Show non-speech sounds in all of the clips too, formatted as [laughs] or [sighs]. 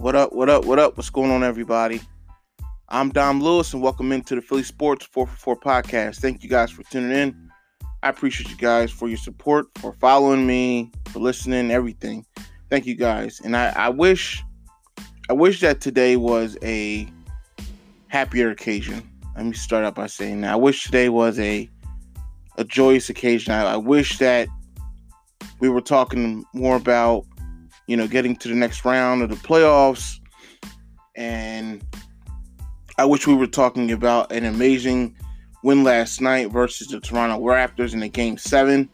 What up? What up? What up? What's going on, everybody? I'm Dom Lewis, and welcome into the Philly Sports 444 podcast. Thank you guys for tuning in. I appreciate you guys for your support, for following me, for listening, everything. Thank you guys. And I, I wish, I wish that today was a happier occasion. Let me start out by saying that I wish today was a a joyous occasion. I, I wish that we were talking more about you know, getting to the next round of the playoffs. And I wish we were talking about an amazing win last night versus the Toronto Raptors in the game seven.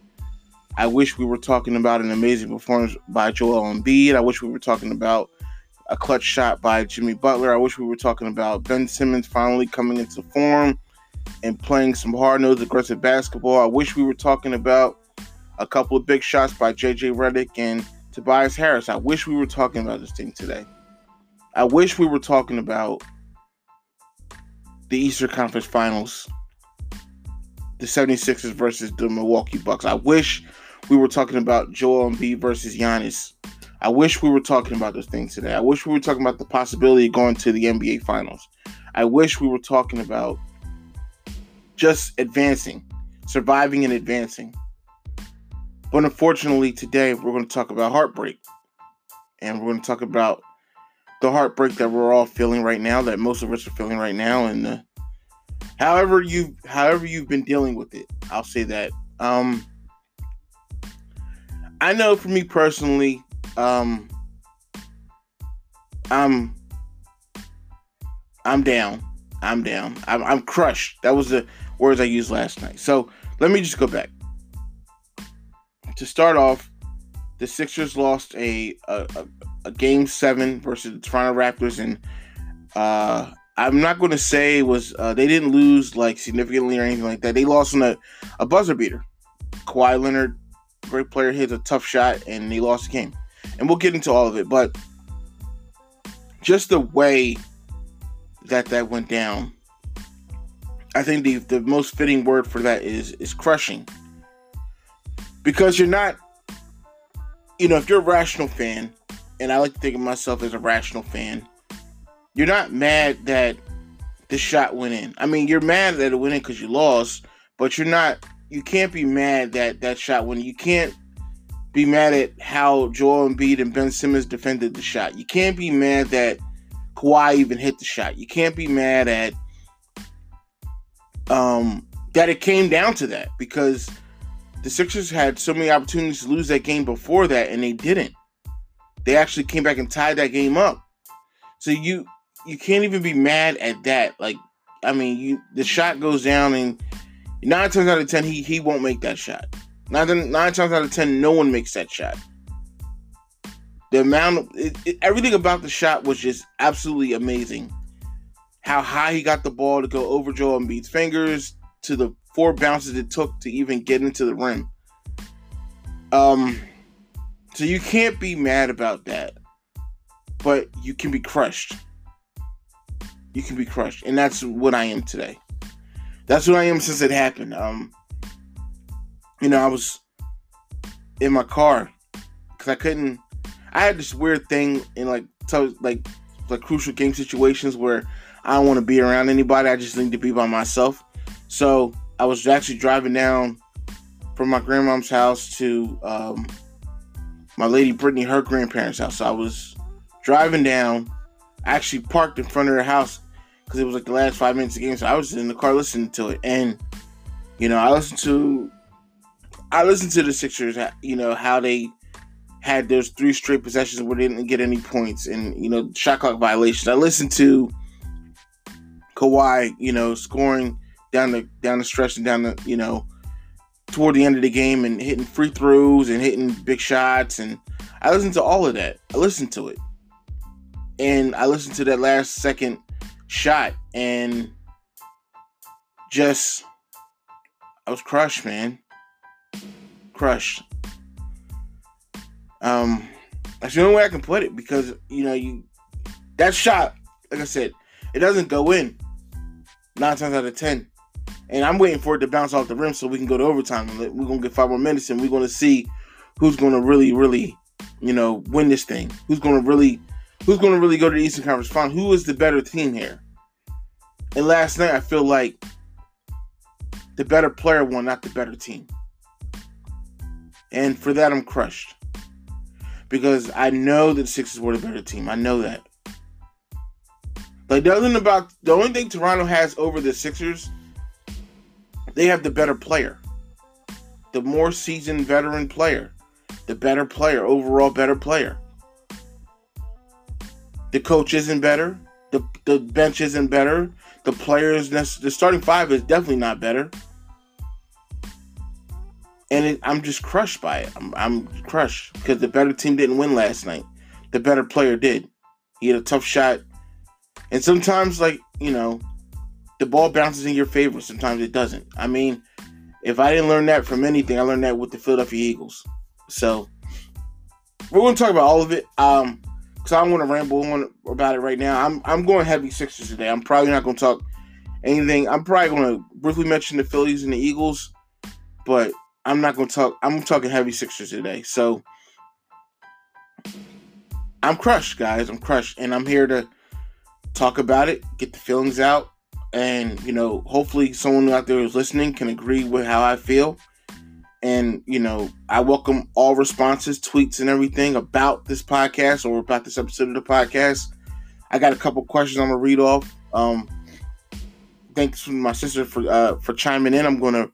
I wish we were talking about an amazing performance by Joel Embiid. I wish we were talking about a clutch shot by Jimmy Butler. I wish we were talking about Ben Simmons finally coming into form and playing some hard nosed, aggressive basketball. I wish we were talking about a couple of big shots by JJ Redick and Tobias Harris. I wish we were talking about this thing today. I wish we were talking about the Eastern Conference Finals, the 76ers versus the Milwaukee Bucks. I wish we were talking about Joel Embiid versus Giannis. I wish we were talking about those things today. I wish we were talking about the possibility of going to the NBA Finals. I wish we were talking about just advancing, surviving and advancing. But unfortunately, today we're going to talk about heartbreak. And we're going to talk about the heartbreak that we're all feeling right now, that most of us are feeling right now, and the, however you however you've been dealing with it. I'll say that. Um, I know for me personally, um, I'm I'm down. I'm down. I'm, I'm crushed. That was the words I used last night. So let me just go back to start off, the Sixers lost a a, a game seven versus the Toronto Raptors, and uh, I'm not going to say was uh, they didn't lose like significantly or anything like that. They lost on a, a buzzer beater. Kawhi Leonard, great player, hit a tough shot, and they lost the game. And we'll get into all of it, but just the way that that went down, I think the the most fitting word for that is is crushing because you're not you know if you're a rational fan and i like to think of myself as a rational fan you're not mad that the shot went in i mean you're mad that it went in because you lost but you're not you can't be mad that that shot went you can't be mad at how Joel Embiid and Ben Simmons defended the shot. You can't be mad that Kawhi even hit the shot. You can't be mad at um that it came down to that because the Sixers had so many opportunities to lose that game before that, and they didn't. They actually came back and tied that game up. So you you can't even be mad at that. Like, I mean, you the shot goes down, and nine times out of ten, he he won't make that shot. Nine, nine times out of ten, no one makes that shot. The amount of it, it, everything about the shot was just absolutely amazing. How high he got the ball to go over Joel Embiid's fingers to the four bounces it took to even get into the rim. Um, so you can't be mad about that, but you can be crushed. You can be crushed, and that's what I am today. That's what I am since it happened. Um, you know, I was in my car because I couldn't. I had this weird thing in like so like like crucial game situations where I don't want to be around anybody. I just need to be by myself. So I was actually driving down from my grandmom's house to um, my lady Brittany, her grandparents' house. So I was driving down, actually parked in front of her house because it was like the last five minutes of the game. So I was in the car listening to it, and you know, I listened to, I listened to the Sixers. You know how they had those three straight possessions where they didn't get any points, and you know, shot clock violations. I listened to Kawhi, you know, scoring down the down the stretch and down the you know toward the end of the game and hitting free throws and hitting big shots and I listened to all of that. I listened to it. And I listened to that last second shot and just I was crushed, man. Crushed. Um that's the only way I can put it because you know you that shot, like I said, it doesn't go in nine times out of ten. And I'm waiting for it to bounce off the rim so we can go to overtime. We're gonna get five more minutes, and we're gonna see who's gonna really, really, you know, win this thing. Who's gonna really who's going to really go to the Eastern Conference Final? Who is the better team here? And last night, I feel like the better player won, not the better team. And for that, I'm crushed. Because I know that the Sixers were the better team. I know that. Like, nothing about the only thing Toronto has over the Sixers, they have the better player, the more seasoned veteran player, the better player, overall better player. The coach isn't better. The, the bench isn't better. The players, the starting five is definitely not better and it, I'm just crushed by it. I'm, I'm crushed because the better team didn't win last night. The better player did. He had a tough shot, and sometimes, like you know, the ball bounces in your favor. Sometimes it doesn't. I mean, if I didn't learn that from anything, I learned that with the Philadelphia Eagles. So we're going to talk about all of it. Um, because I don't want to ramble on about it right now. I'm I'm going heavy Sixers today. I'm probably not going to talk anything. I'm probably going to briefly mention the Phillies and the Eagles, but I'm not gonna talk. I'm talking heavy Sixers today. So I'm crushed, guys. I'm crushed, and I'm here to talk about it, get the feelings out, and you know, hopefully, someone out there who's listening can agree with how I feel. And you know, I welcome all responses, tweets, and everything about this podcast or about this episode of the podcast. I got a couple questions I'm gonna read off. Um, thanks to my sister for uh, for chiming in. I'm gonna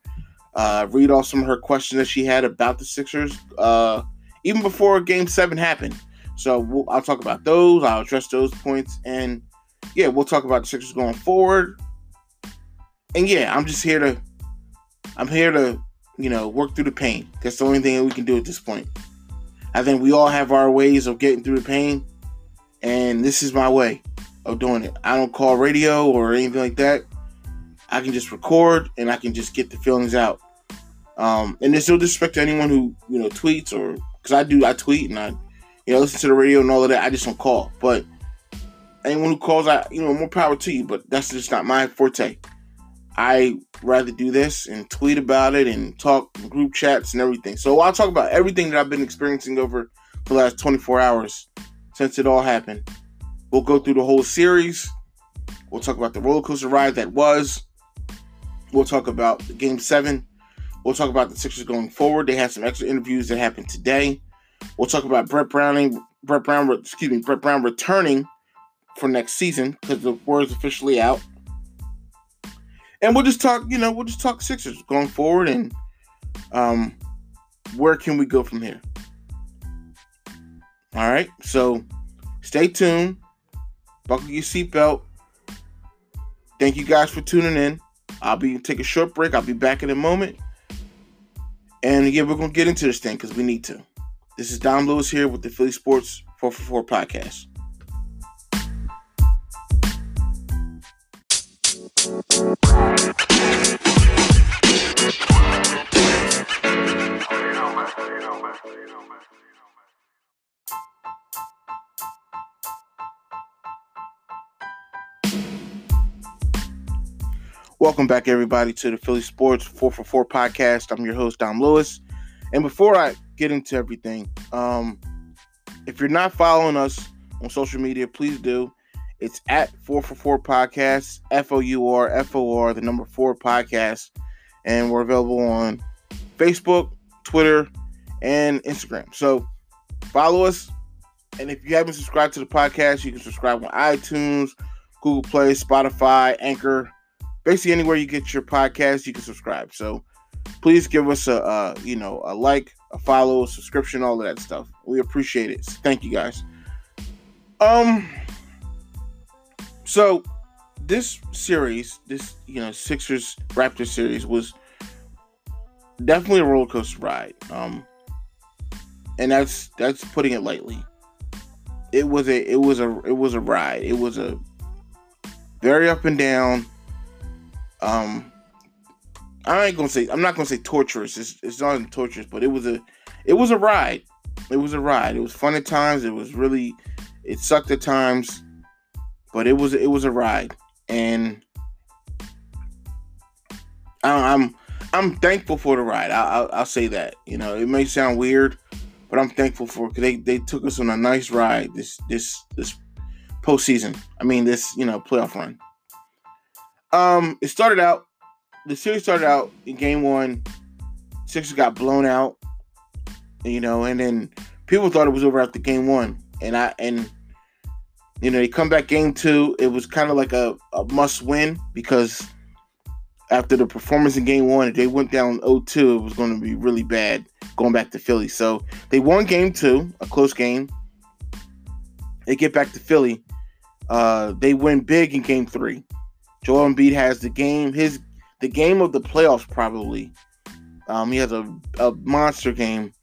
uh, read off some of her questions that she had about the Sixers, uh, even before Game Seven happened. So we'll, I'll talk about those. I'll address those points, and yeah, we'll talk about the Sixers going forward. And yeah, I'm just here to, I'm here to, you know, work through the pain. That's the only thing that we can do at this point. I think we all have our ways of getting through the pain, and this is my way of doing it. I don't call radio or anything like that. I can just record and I can just get the feelings out. Um, and there's no disrespect to anyone who you know tweets or because I do I tweet and I you know listen to the radio and all of that. I just don't call, but anyone who calls, I you know more power to you. But that's just not my forte. I rather do this and tweet about it and talk group chats and everything. So I'll talk about everything that I've been experiencing over the last 24 hours since it all happened. We'll go through the whole series. We'll talk about the roller coaster ride that was. We'll talk about game seven. We'll talk about the Sixers going forward. They had some extra interviews that happened today. We'll talk about Brett Browning, Brett Brown, excuse me, Brett Brown returning for next season because the word is officially out. And we'll just talk, you know, we'll just talk Sixers going forward and um, where can we go from here? All right, so stay tuned, buckle your seatbelt. Thank you guys for tuning in. I'll be take a short break. I'll be back in a moment. And yeah, we're gonna get into this thing because we need to. This is Dom Lewis here with the Philly Sports 444 podcast. Welcome back, everybody, to the Philly Sports 444 podcast. I'm your host, Dom Lewis. And before I get into everything, um, if you're not following us on social media, please do. It's at 444 Podcast, F O U R F O R, the number four podcast. And we're available on Facebook, Twitter, and Instagram. So follow us. And if you haven't subscribed to the podcast, you can subscribe on iTunes, Google Play, Spotify, Anchor, basically anywhere you get your podcast, you can subscribe. So please give us a, a you know a like, a follow, a subscription, all of that stuff. We appreciate it. Thank you guys. Um. So this series, this you know Sixers Raptors series was definitely a roller coaster ride. Um, and that's that's putting it lightly. It was a it was a it was a ride. It was a very up and down um I ain't gonna say I'm not gonna say torturous. It's it's not torturous, but it was a it was a ride. It was a ride. It was fun at times. It was really it sucked at times, but it was it was a ride, and I'm I'm thankful for the ride. I, will I'll say that. You know, it may sound weird, but I'm thankful for because they they took us on a nice ride this this this postseason. I mean this you know playoff run. Um, it started out. The series started out in game one. Sixers got blown out, you know, and then people thought it was over after game one, and I and you know they come back game two. It was kind of like a, a must win because after the performance in game one, if they went down 0-2, it was going to be really bad going back to Philly. So they won game two, a close game. They get back to Philly. Uh, they win big in game three. Joel Embiid has the game, his the game of the playoffs probably. Um, he has a, a monster game.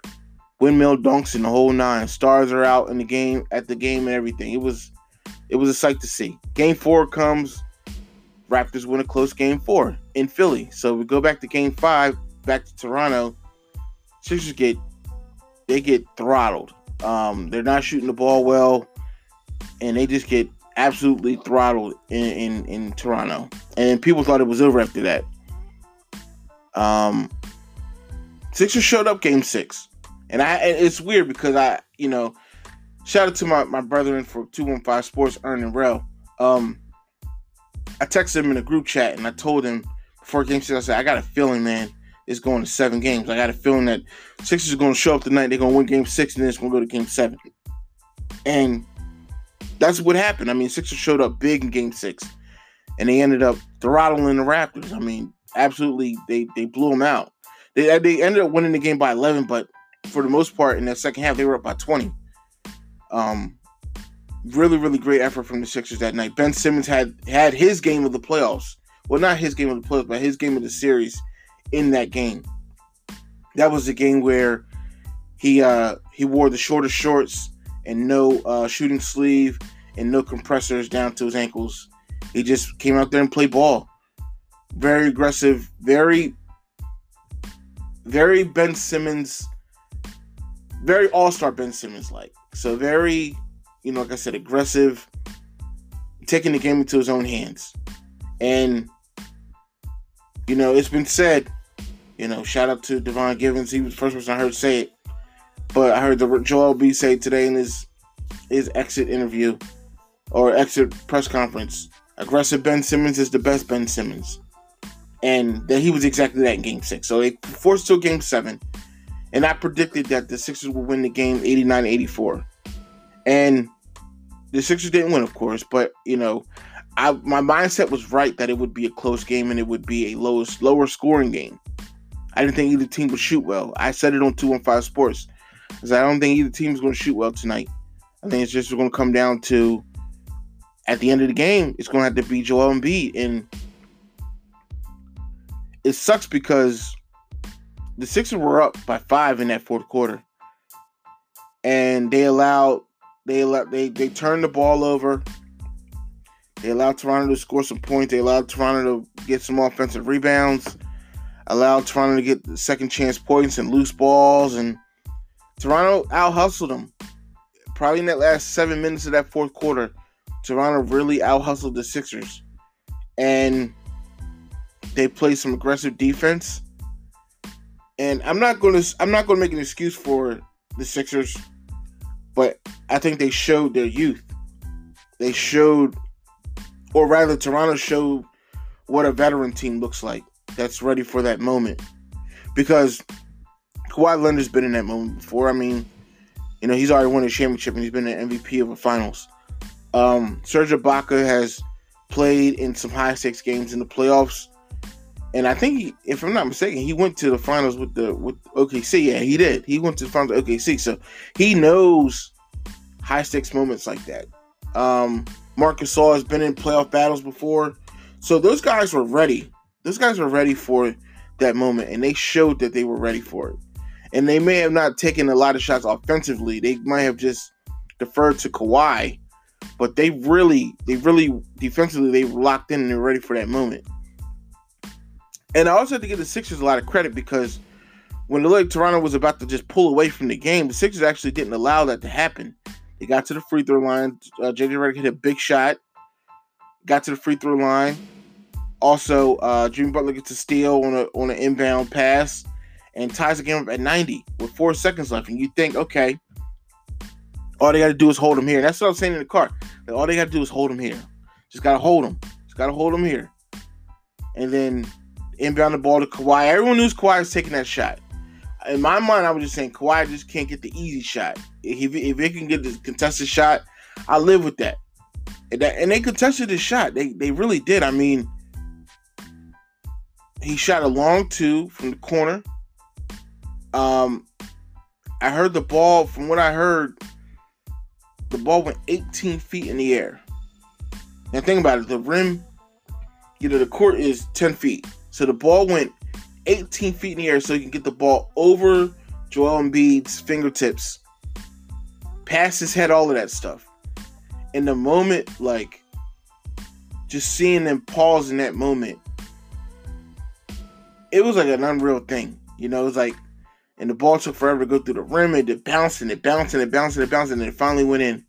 Windmill dunks in the whole nine. Stars are out in the game at the game and everything. It was it was a sight to see. Game four comes. Raptors win a close game four in Philly. So we go back to game five, back to Toronto. Sixers get they get throttled. Um, they're not shooting the ball well, and they just get absolutely throttled in, in, in Toronto. And people thought it was over after that. Um, Sixers showed up game six. And I it's weird because I, you know, shout out to my, my brethren for 215 Sports, Ern and Rel. Um, I texted him in a group chat and I told him before game six, I said, I got a feeling, man, it's going to seven games. I got a feeling that Sixers are going to show up tonight. They're going to win game six and then it's going to go to game seven. And that's what happened. I mean, Sixers showed up big in game six and they ended up throttling the Raptors. I mean, absolutely, they, they blew them out. They, they ended up winning the game by 11, but for the most part, in the second half, they were up by 20. Um, really, really great effort from the Sixers that night. Ben Simmons had had his game of the playoffs. Well, not his game of the playoffs, but his game of the series in that game. That was the game where he uh he wore the shortest shorts and no uh, shooting sleeve and no compressors down to his ankles. He just came out there and played ball. Very aggressive, very very Ben Simmons, very all star Ben Simmons like. So very, you know, like I said, aggressive, taking the game into his own hands. And, you know, it's been said, you know, shout out to Devon Givens. He was the first person I heard say it. But I heard the Joel B say today in his his exit interview or exit press conference, aggressive Ben Simmons is the best Ben Simmons and that he was exactly that in game six. So they forced to game seven. And I predicted that the Sixers would win the game 89 84. And the Sixers didn't win, of course, but you know, I my mindset was right that it would be a close game and it would be a lowest lower scoring game. I didn't think either team would shoot well. I said it on 215 Sports. Because I don't think either team is going to shoot well tonight. I think it's just going to come down to at the end of the game, it's going to have to be Joel Embiid. And it sucks because the Sixers were up by five in that fourth quarter, and they allowed they allowed they they turned the ball over. They allowed Toronto to score some points. They allowed Toronto to get some offensive rebounds. Allowed Toronto to get second chance points and loose balls, and Toronto out hustled them. Probably in that last seven minutes of that fourth quarter, Toronto really out hustled the Sixers, and they played some aggressive defense. And I'm not going to I'm not going to make an excuse for the Sixers, but I think they showed their youth. They showed or rather Toronto showed what a veteran team looks like that's ready for that moment. Because Kawhi Leonard's been in that moment before. I mean, you know, he's already won a championship and he's been an MVP of a finals. Um, Serge Ibaka has played in some high stakes games in the playoffs and I think, he, if I'm not mistaken, he went to the finals with the with OKC. Yeah, he did. He went to the finals with OKC, so he knows high stakes moments like that. Um, Marc Gasol has been in playoff battles before, so those guys were ready. Those guys were ready for that moment, and they showed that they were ready for it. And they may have not taken a lot of shots offensively. They might have just deferred to Kawhi, but they really, they really defensively, they locked in and they're ready for that moment. And I also have to give the Sixers a lot of credit because when the like Toronto was about to just pull away from the game, the Sixers actually didn't allow that to happen. They got to the free throw line. Uh, JJ Redick hit a big shot. Got to the free throw line. Also, uh, Jimmy Butler gets a steal on a on an inbound pass, and ties the game up at 90 with four seconds left. And you think, okay, all they got to do is hold him here. And that's what I was saying in the car. Like, all they got to do is hold him here. Just got to hold him. Just got to hold him here. And then inbound the ball to Kawhi. Everyone knew Kawhi was taking that shot. In my mind, I was just saying Kawhi just can't get the easy shot. If, if he can get the contested shot, I live with that. And, that, and they contested the shot. They they really did. I mean, he shot a long two from the corner. Um, I heard the ball. From what I heard, the ball went 18 feet in the air. Now think about it. The rim, you know, the court is 10 feet, so the ball went 18 feet in the air, so you can get the ball over Joel Embiid's fingertips, past his head, all of that stuff. In the moment, like just seeing them pause in that moment, it was like an unreal thing. You know, it was like and the ball took forever to go through the rim and it bounced and it bounced and it bounced and it bounced and it finally went in.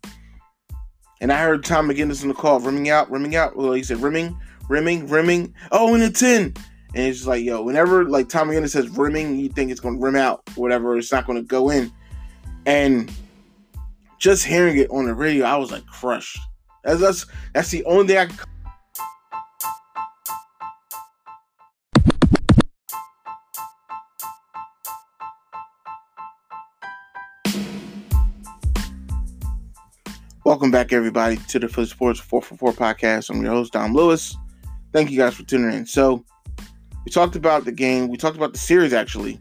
And I heard Tom McGinnis on the call, rimming out, rimming out. Well, he said rimming, rimming, rimming. Oh, and it's in. And it's just like, yo, whenever like Tom McGinnis says rimming, you think it's gonna rim out, whatever, it's not gonna go in. And just hearing it on the radio, I was like crushed. That's that's, that's the only thing I could Welcome back, everybody, to the Philly Sports 444 podcast. I'm your host, Dom Lewis. Thank you guys for tuning in. So, we talked about the game, we talked about the series actually.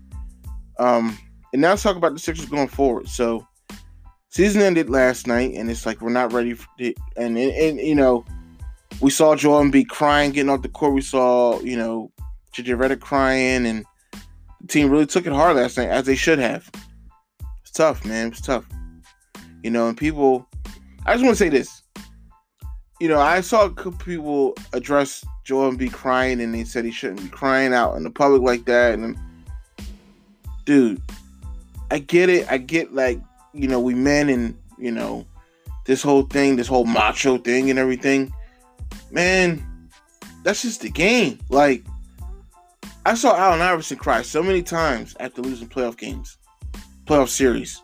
Um, and now let's talk about the Sixers going forward. So, season ended last night, and it's like we're not ready for. And, and, and you know, we saw Joel Embiid crying, getting off the court. We saw, you know, JJ Redick crying, and the team really took it hard last night, as they should have. It's tough, man. It's tough. You know, and people I just want to say this. You know, I saw people address Joel Embiid crying, and they said he shouldn't be crying out in the public like that. And dude, I get it. I get like you know we men and you know this whole thing, this whole macho thing and everything. Man, that's just the game. Like I saw Allen Iverson cry so many times after losing playoff games, playoff series.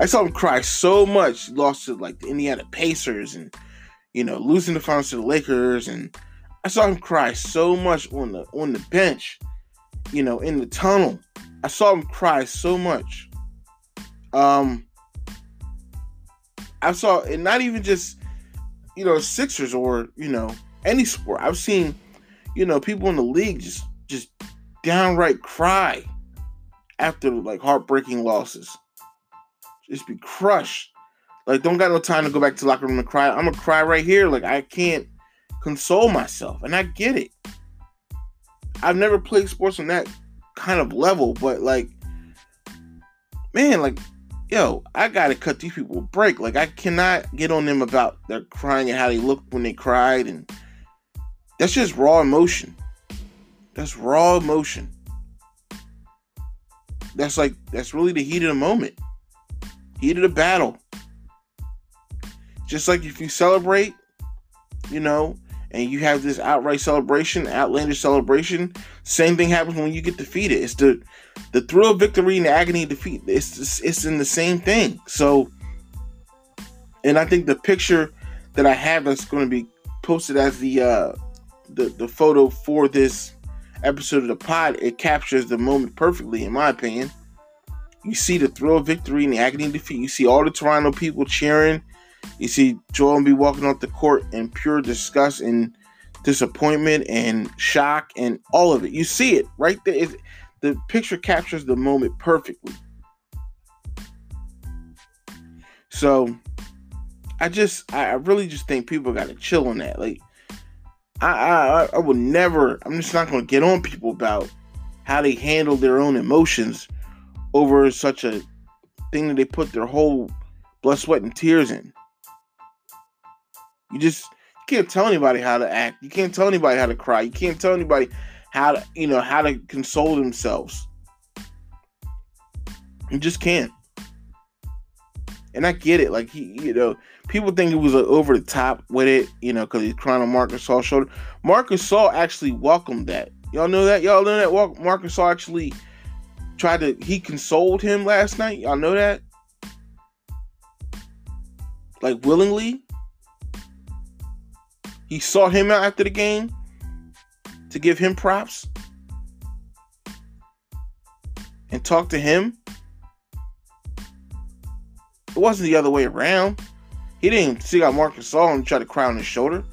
I saw him cry so much. lost to like the Indiana Pacers and you know losing the finals to the Lakers, and I saw him cry so much on the on the bench. You know, in the tunnel, I saw him cry so much. Um, I saw, and not even just you know Sixers or you know any sport. I've seen you know people in the league just just downright cry after like heartbreaking losses just be crushed. Like, don't got no time to go back to locker room and cry. I'm gonna cry right here. Like, I can't console myself, and I get it. I've never played sports on that kind of level, but like, man, like, yo, I gotta cut these people a break. Like, I cannot get on them about their crying and how they looked when they cried, and that's just raw emotion. That's raw emotion. That's like that's really the heat of the moment heat of the battle. Just like if you celebrate, you know, and you have this outright celebration, outlandish celebration, same thing happens when you get defeated. It's the the thrill of victory and the agony of defeat. It's it's in the same thing. So, and I think the picture that I have that's going to be posted as the uh, the the photo for this episode of the pod, it captures the moment perfectly, in my opinion. You see the thrill of victory and the agony of defeat. You see all the Toronto people cheering. You see Joel be walking off the court in pure disgust and disappointment and shock and all of it. You see it right there. The picture captures the moment perfectly. So I just I really just think people gotta chill on that. Like I I I would never I'm just not gonna get on people about how they handle their own emotions over such a thing that they put their whole blood, sweat, and tears in. You just you can't tell anybody how to act. You can't tell anybody how to cry. You can't tell anybody how to, you know, how to console themselves. You just can't. And I get it. Like he, you know, people think it was like, over the top with it, you know, because he's crying on Marc Gasol's shoulder. Marcus Gasol actually welcomed that. Y'all know that? Y'all know that Marcus Gasol actually tried to he consoled him last night. Y'all know that? Like willingly. He sought him out after the game to give him props and talk to him. It wasn't the other way around. He didn't see out Marc Gasol and try to cry on his shoulder.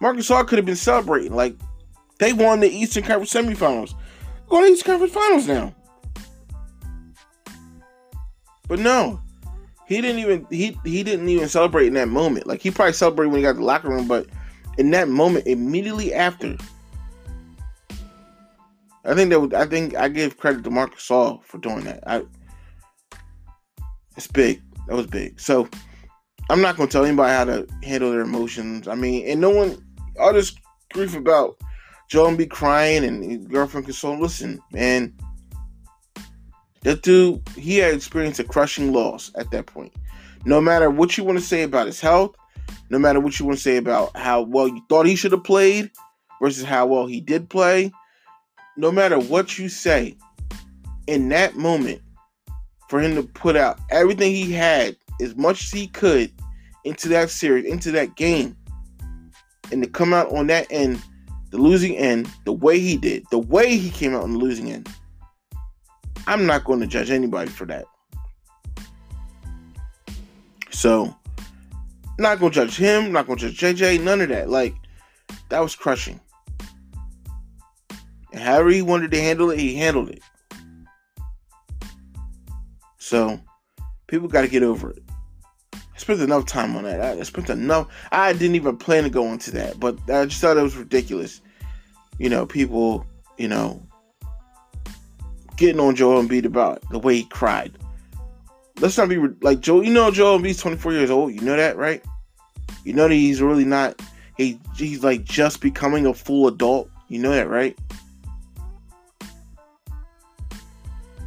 Marc Gasol could have been celebrating like they won the Eastern Conference semifinals. Going to the Conference Finals now. But no, he didn't even he he didn't even celebrate in that moment. Like he probably celebrated when he got to the locker room, but in that moment, immediately after, I think that would, I think I give credit to Marc Gasol for doing that. I it's big. That was big. So I'm not gonna tell anybody how to handle their emotions. I mean, and no one all this grief about Joel be crying and his girlfriend consoling. Listen, man, that dude, he had experienced a crushing loss at that point. No matter what you want to say about his health, no matter what you want to say about how well you thought he should have played versus how well he did play, no matter what you say, in that moment, for him to put out everything he had, as much as he could, into that series, into that game, and to come out on that end, the losing end, the way he did, the way he came out on the losing end, I'm not going to judge anybody for that. So, not going to judge him, not going to judge JJ, none of that. Like, that was crushing. And however he wanted to handle it, he handled it. So, people got to get over it. Spent enough time on that. I spent enough. I didn't even plan to go into that, but I just thought it was ridiculous. You know, people, you know, getting on Joel Embiid about the way he cried. Let's not be like Joe. You know, Joel Embiid's 24 years old. You know that, right? You know that he's really not. He he's like just becoming a full adult. You know that, right?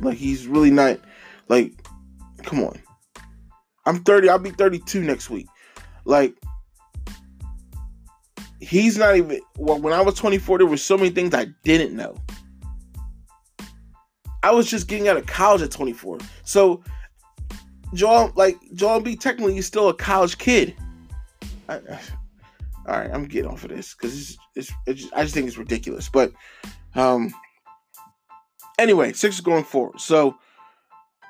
Like he's really not like come on. I'm 30, I'll be 32 next week. Like he's not even well when I was 24 there were so many things I didn't know. I was just getting out of college at 24. So Joel like Joel B technically is still a college kid. I, all right, I'm getting off of this because it's, it's, it's, I just think it's ridiculous. But um, anyway, Sixers going forward. So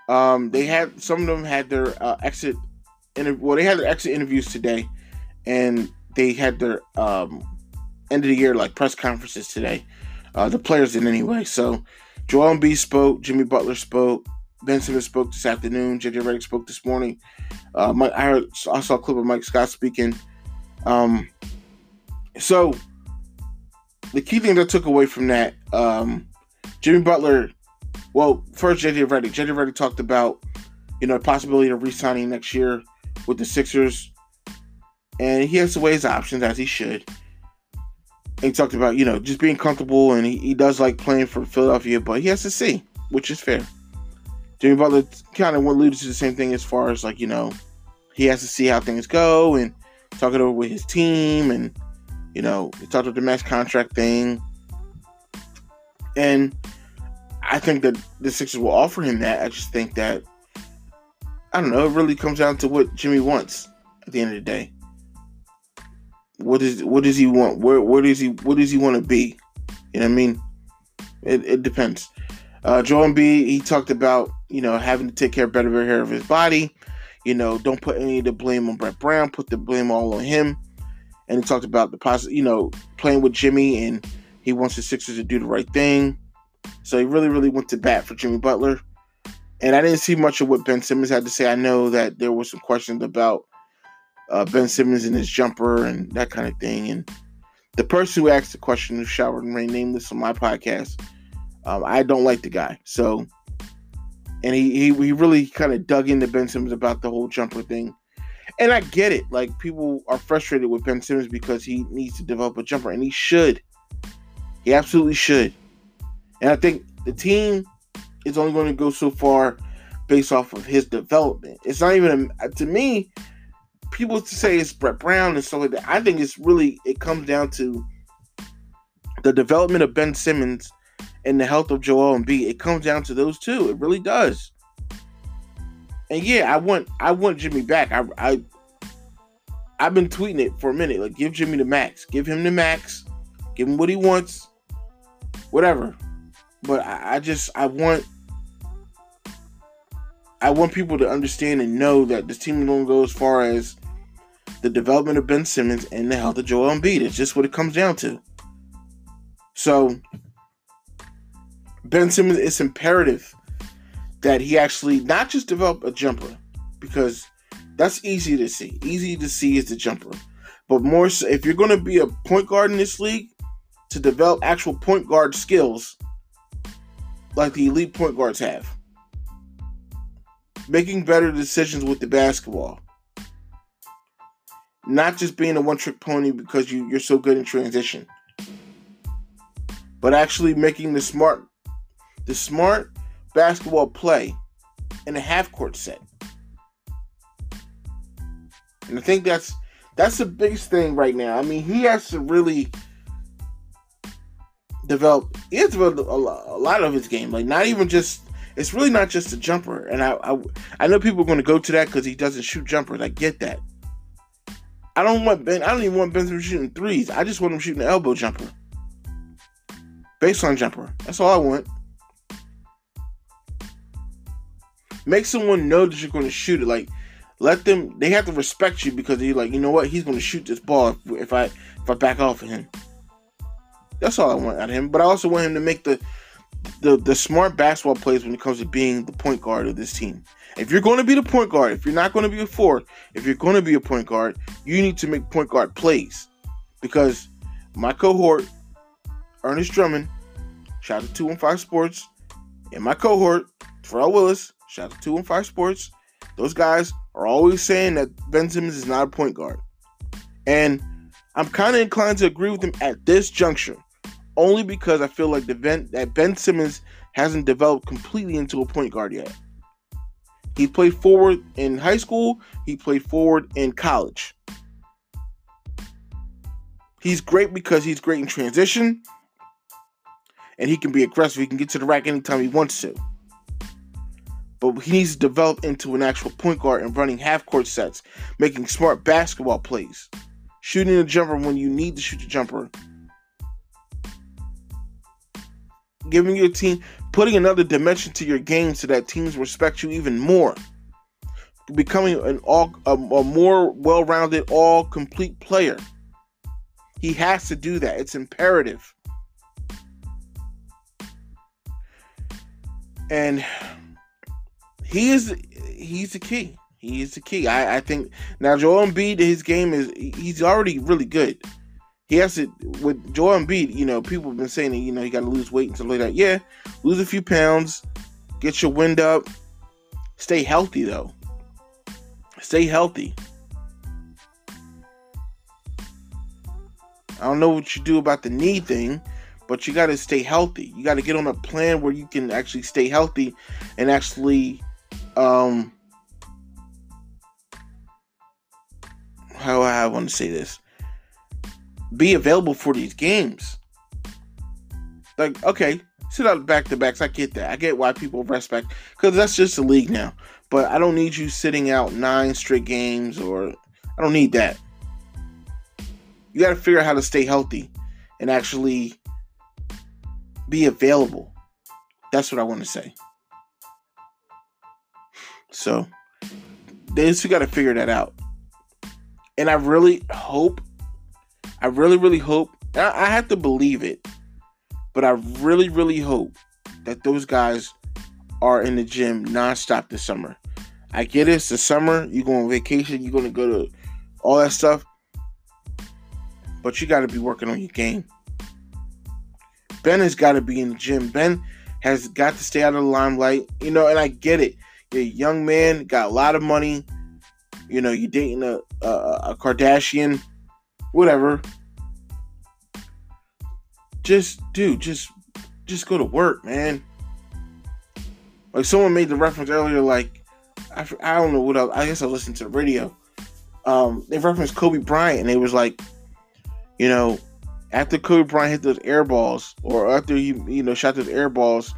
um, they had some of them had their uh, exit. Inter- well, they had their exit interviews today, and they had their um, end of the year like press conferences today. Uh, the players did anyway. So Joel Embiid spoke, Jimmy Butler spoke, Ben Simmons spoke this afternoon, JJ Redick spoke this morning. Uh, Mike, I heard I saw a clip of Mike Scott speaking. Um, so the key thing that I took away from that, um, Jimmy Butler well, first JJ Redick. JJ Redick talked about, you know, the possibility of re-signing next year with the Sixers, and he has to weigh his options as he should. And he talked about, you know, just being comfortable, and he, he does like playing for Philadelphia, but he has to see, which is fair. Jimmy Butler kind of alluded to the same thing as far as like, you know, he has to see how things go and talk it over with his team, and you know, he talked about the max contract thing, and I think that the Sixers will offer him that. I just think that I don't know. It really comes down to what Jimmy wants at the end of the day. What is what does he want? Where where does he what does he want to be? You know what I mean? It, it depends. Uh, Joel Embiid, he talked about you know having to take care better care of his body. You know, don't put any of the blame on Brett Brown. Put the blame all on him. And he talked about the positive, you know, playing with Jimmy, and he wants the Sixers to do the right thing. So he really, really went to bat for Jimmy Butler. And I didn't see much of what Ben Simmons had to say. I know that there were some questions about uh, Ben Simmons and his jumper and that kind of thing. And the person who asked the question, who showered and rain nameless on my podcast, um, I don't like the guy. So, and he, he, he really kind of dug into Ben Simmons about the whole jumper thing. And I get it. Like, people are frustrated with Ben Simmons because he needs to develop a jumper, and he should. He absolutely should. And I think the team is only going to go so far based off of his development. It's not even a, to me. People say it's Brett Brown and stuff like that. I think it's really it comes down to the development of Ben Simmons and the health of Joel Embiid, it comes down to those two. It really does. And yeah, I want I want Jimmy back. I I I've been tweeting it for a minute. Like, give Jimmy the max. Give him the max. Give him what he wants. Whatever. But I, I just I want I want people to understand and know that this team is going to go as far as the development of Ben Simmons and the health of Joel Embiid. It's just what it comes down to. So Ben Simmons, it's imperative that he actually not just develop a jumper because that's easy to see. Easy to see is the jumper. But more so, if you're going to be a point guard in this league, to develop actual point guard skills like the elite point guards have. Making better decisions with the basketball. Not just being a one trick pony because you, you're so good in transition. But actually making the smart the smart basketball play in a half court set. And I think that's that's the biggest thing right now. I mean, he has to really develop. He has developed a lot, a lot of his game. Like not even just. It's really not just a jumper. And I I, I know people are going to go to that because he doesn't shoot jumpers. I get that. I don't want Ben. I don't even want Ben to be shooting threes. I just want him shooting an elbow jumper, baseline jumper. That's all I want. Make someone know that you're going to shoot it. Like let them. They have to respect you because you're like, you know what? He's going to shoot this ball if, if I if I back off of him. That's all I want out of him. But I also want him to make the the the smart basketball plays when it comes to being the point guard of this team. If you're going to be the point guard, if you're not going to be a four, if you're going to be a point guard, you need to make point guard plays. Because my cohort, Ernest Drummond, shout out to 215 Sports, and my cohort, Terrell Willis, shout out to 215 Sports, those guys are always saying that Ben Simmons is not a point guard. And I'm kind of inclined to agree with them at this juncture, only because I feel like the ben, that Ben Simmons hasn't developed completely into a point guard yet. He played forward in high school, he played forward in college. He's great because he's great in transition and he can be aggressive. He can get to the rack anytime he wants to but he needs to develop into an actual point guard and running half court sets, making smart basketball plays, shooting a jumper when you need to shoot a jumper, giving your team, putting another dimension to your game so that teams respect you even more, becoming an all a, a more well-rounded, all complete player. He has to do that. It's imperative. And he is he's the key. He is the key. I, I think now Joel Embiid, his game is he's already really good. He has to with Joel Embiid. You know, people have been saying that you know you got to lose weight and stuff like that. Yeah, lose a few pounds, get your wind up, stay healthy though. Stay healthy. I don't know what you do about the knee thing, but you got to stay healthy. You got to get on a plan where you can actually stay healthy and actually um how I want to say this be available for these games. Like, okay, sit out back to backs. I get that. I get why people respect because that's just the league now. But I don't need you sitting out nine straight games or I don't need that. You got to figure out how to stay healthy and actually be available. That's what I want to say. So they just got to figure that out. And I really hope, I really, really hope, I, I have to believe it, but I really, really hope that those guys are in the gym nonstop this summer. I get it, it's the summer, you go on vacation, you're going to go to all that stuff, but you got to be working on your game. Ben has got to be in the gym. Ben has got to stay out of the limelight, you know, and I get it. You're a young man, got a lot of money. You know, you're dating a, a, a Kardashian, whatever. Just, dude, just, just go to work, man. Like someone made the reference earlier, like I, I don't know what else. I guess I listened to the radio. Um, they referenced Kobe Bryant, and it was like, you know, after Kobe Bryant hit those air balls, or after he you know shot those air balls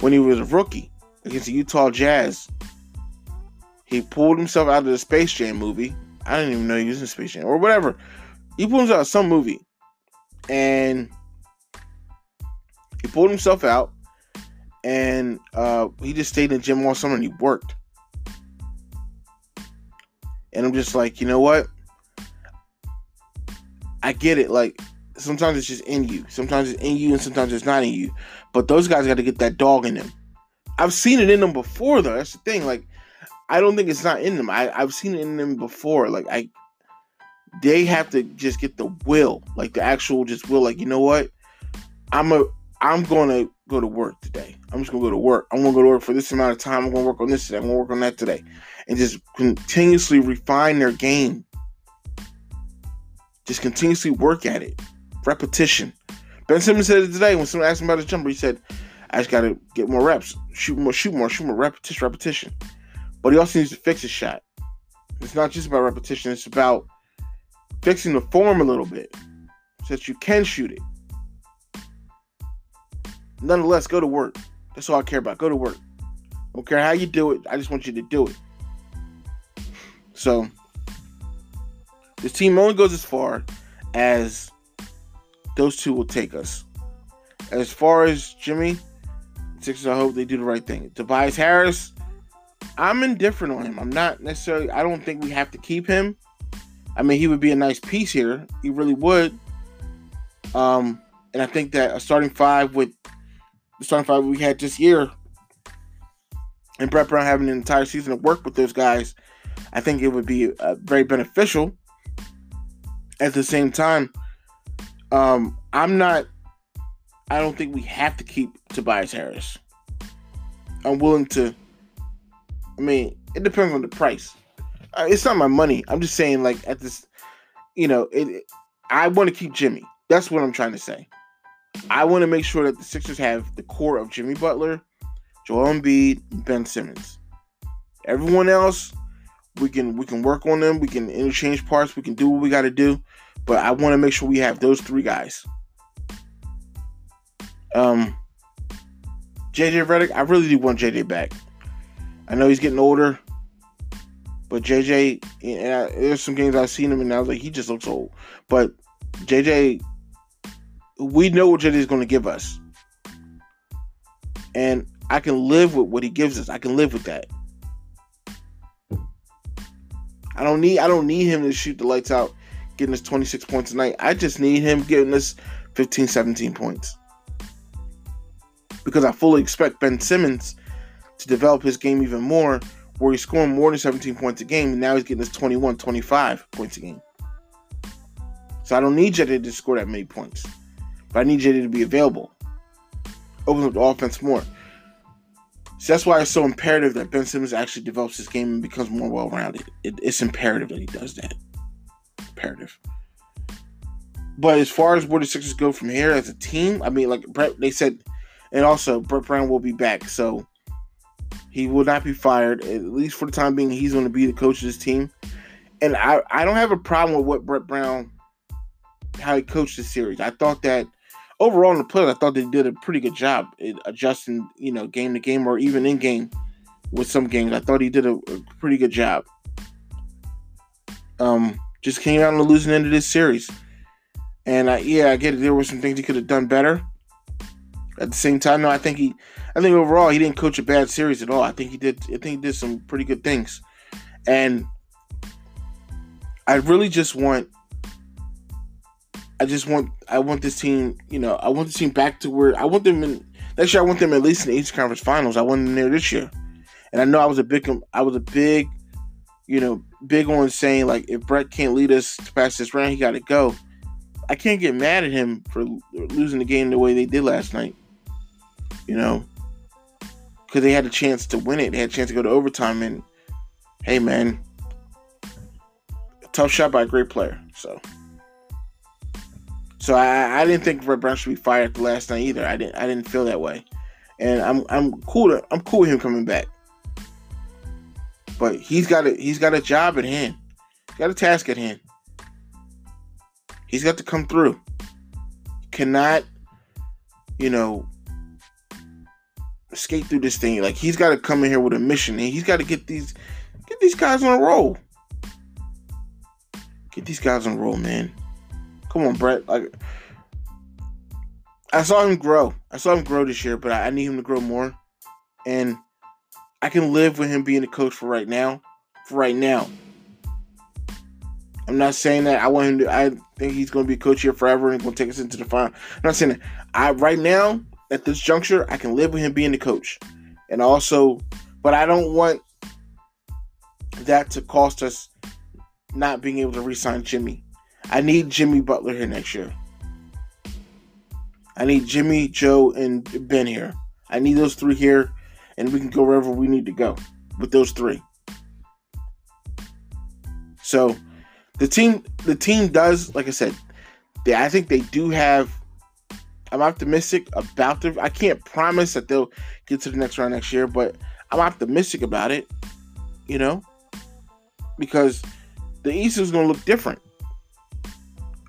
when he was a rookie against the Utah Jazz, he pulled himself out of the Space Jam movie. I didn't even know he was in Space Jam or whatever. He himself out some movie, and he pulled himself out, and uh, he just stayed in the gym all summer and he worked. And I'm just like, you know what? I get it. Like sometimes it's just in you. Sometimes it's in you, and sometimes it's not in you. But those guys got to get that dog in them. I've seen it in them before, though. That's the thing. Like, I don't think it's not in them. I, I've seen it in them before. Like, I, they have to just get the will, like the actual just will. Like, you know what? I'm a, I'm gonna go to work today. I'm just gonna go to work. I'm gonna go to work for this amount of time. I'm gonna work on this today. I'm gonna work on that today, and just continuously refine their game. Just continuously work at it. Repetition. Ben Simmons said it today when someone asked him about his jumper. He said, "I just gotta get more reps, shoot more, shoot more, shoot more, repetition, repetition." But he also needs to fix his shot. It's not just about repetition. It's about fixing the form a little bit so that you can shoot it. Nonetheless, go to work. That's all I care about. Go to work. I don't care how you do it. I just want you to do it. So this team only goes as far as those two will take us. As far as Jimmy, Sixers, I hope they do the right thing. Tobias Harris, I'm indifferent on him. I'm not necessarily. I don't think we have to keep him. I mean, he would be a nice piece here. He really would. Um, and I think that a starting five with the starting five we had this year, and Brett Brown having an entire season of work with those guys, I think it would be uh, very beneficial. At the same time, um, I'm not. I don't think we have to keep Tobias Harris. I'm willing to. I mean, it depends on the price. Uh, it's not my money. I'm just saying, like at this, you know, it. it I want to keep Jimmy. That's what I'm trying to say. I want to make sure that the Sixers have the core of Jimmy Butler, Joel Embiid, Ben Simmons. Everyone else, we can we can work on them. We can interchange parts. We can do what we got to do. But I want to make sure we have those three guys. Um, JJ Redick, I really do want JJ back. I know he's getting older, but JJ, and I, there's some games I've seen him and I was like, he just looks old. But JJ, we know what JJ is going to give us, and I can live with what he gives us. I can live with that. I don't need I don't need him to shoot the lights out getting us 26 points tonight. I just need him getting us 15, 17 points. Because I fully expect Ben Simmons to develop his game even more, where he's scoring more than 17 points a game, and now he's getting us 21, 25 points a game. So I don't need JJ to score that many points. But I need JJ to be available. Opens up the offense more. So that's why it's so imperative that Ben Simmons actually develops his game and becomes more well rounded. It, it's imperative that he does that imperative. But as far as where the Sixers go from here as a team, I mean, like Brett, they said, and also Brett Brown will be back, so he will not be fired. At least for the time being, he's going to be the coach of this team. And I, I don't have a problem with what Brett Brown, how he coached the series. I thought that overall in the playoffs, I thought they did a pretty good job adjusting, you know, game to game or even in game with some games. I thought he did a, a pretty good job. Um, just came out on the losing end of this series. And I, yeah, I get it. There were some things he could have done better. At the same time, no, I think he, I think overall he didn't coach a bad series at all. I think he did. I think he did some pretty good things, and I really just want, I just want, I want this team. You know, I want the team back to where I want them in next year. I want them at least in the East Conference Finals. I want them there this year, and I know I was a big, I was a big, you know, big on saying like if Brett can't lead us to pass this round, he got to go. I can't get mad at him for losing the game the way they did last night. You know, because they had a chance to win it. They had a chance to go to overtime, and hey, man, tough shot by a great player. So, so I, I didn't think Brett Brown should be fired the last night either. I didn't I didn't feel that way, and I'm I'm cool to, I'm cool with him coming back. But he's got a he's got a job at hand. He's got a task at hand. He's got to come through. cannot, you know, skate through this thing. Like he's got to come in here with a mission, and he's got to get these get these guys on a roll. Get these guys on a roll, man. Come on, Brett. Like I saw him grow. I saw him grow this year, but I, I need him to grow more. And I can live with him being the coach for right now. For right now. I'm not saying that I want him to. I think he's going to be a coach here forever and he's going to take us into the final. I'm not saying that. I right now at this juncture, I can live with him being the coach, and also, but I don't want that to cost us not being able to re-sign Jimmy. I need Jimmy Butler here next year. I need Jimmy, Joe, and Ben here. I need those three here, and we can go wherever we need to go with those three. So the team the team does, like I said, they, I think they do have I'm optimistic about the I can't promise that they'll get to the next round next year, but I'm optimistic about it, you know? Because the East is gonna look different.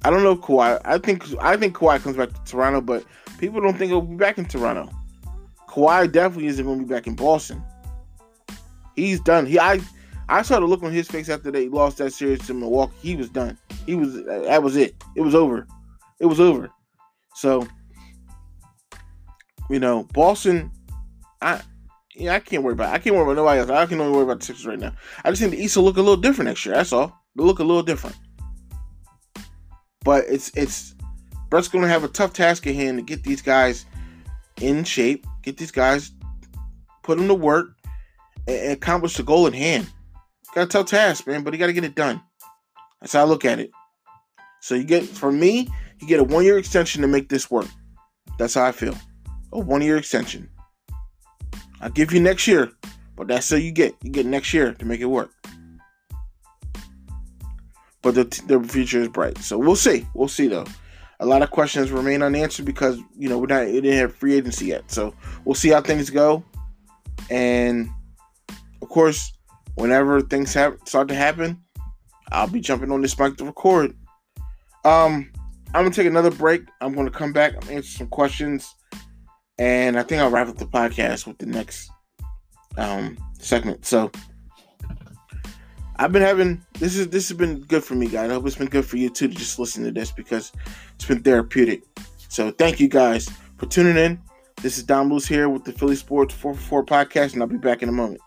I don't know Kawhi. I think I think Kawhi comes back to Toronto, but people don't think he'll be back in Toronto. Kawhi definitely isn't going to be back in Boston. He's done. He I I saw the look on his face after they lost that series to Milwaukee. He was done. He was that was it. It was over. It was over. So you know, Boston. I yeah, I can't worry about. It. I can't worry about nobody else. I can only worry about the Sixers right now. I just think the East will look a little different next year. That's all. They'll look a little different. But it's it's Brett's going to have a tough task at hand to get these guys in shape, get these guys, put them to work, and, accomplish the goal in hand. Got a tough task, man, but he got to get it done. That's how I look at it. So you get, for me, you get a one year extension to make this work. That's how I feel. A one year extension. I'll give you next year, but that's all you get. You get next year to make it work but the, the future is bright. So we'll see. We'll see though. A lot of questions remain unanswered because you know we're not we didn't have free agency yet. So we'll see how things go. And of course, whenever things have start to happen, I'll be jumping on this mic to record. Um, I'm gonna take another break. I'm gonna come back. I'm answer some questions, and I think I'll wrap up the podcast with the next um segment. So. I've been having this is this has been good for me, guys. I hope it's been good for you too to just listen to this because it's been therapeutic. So thank you guys for tuning in. This is Dom Lewis here with the Philly Sports 444 podcast, and I'll be back in a moment.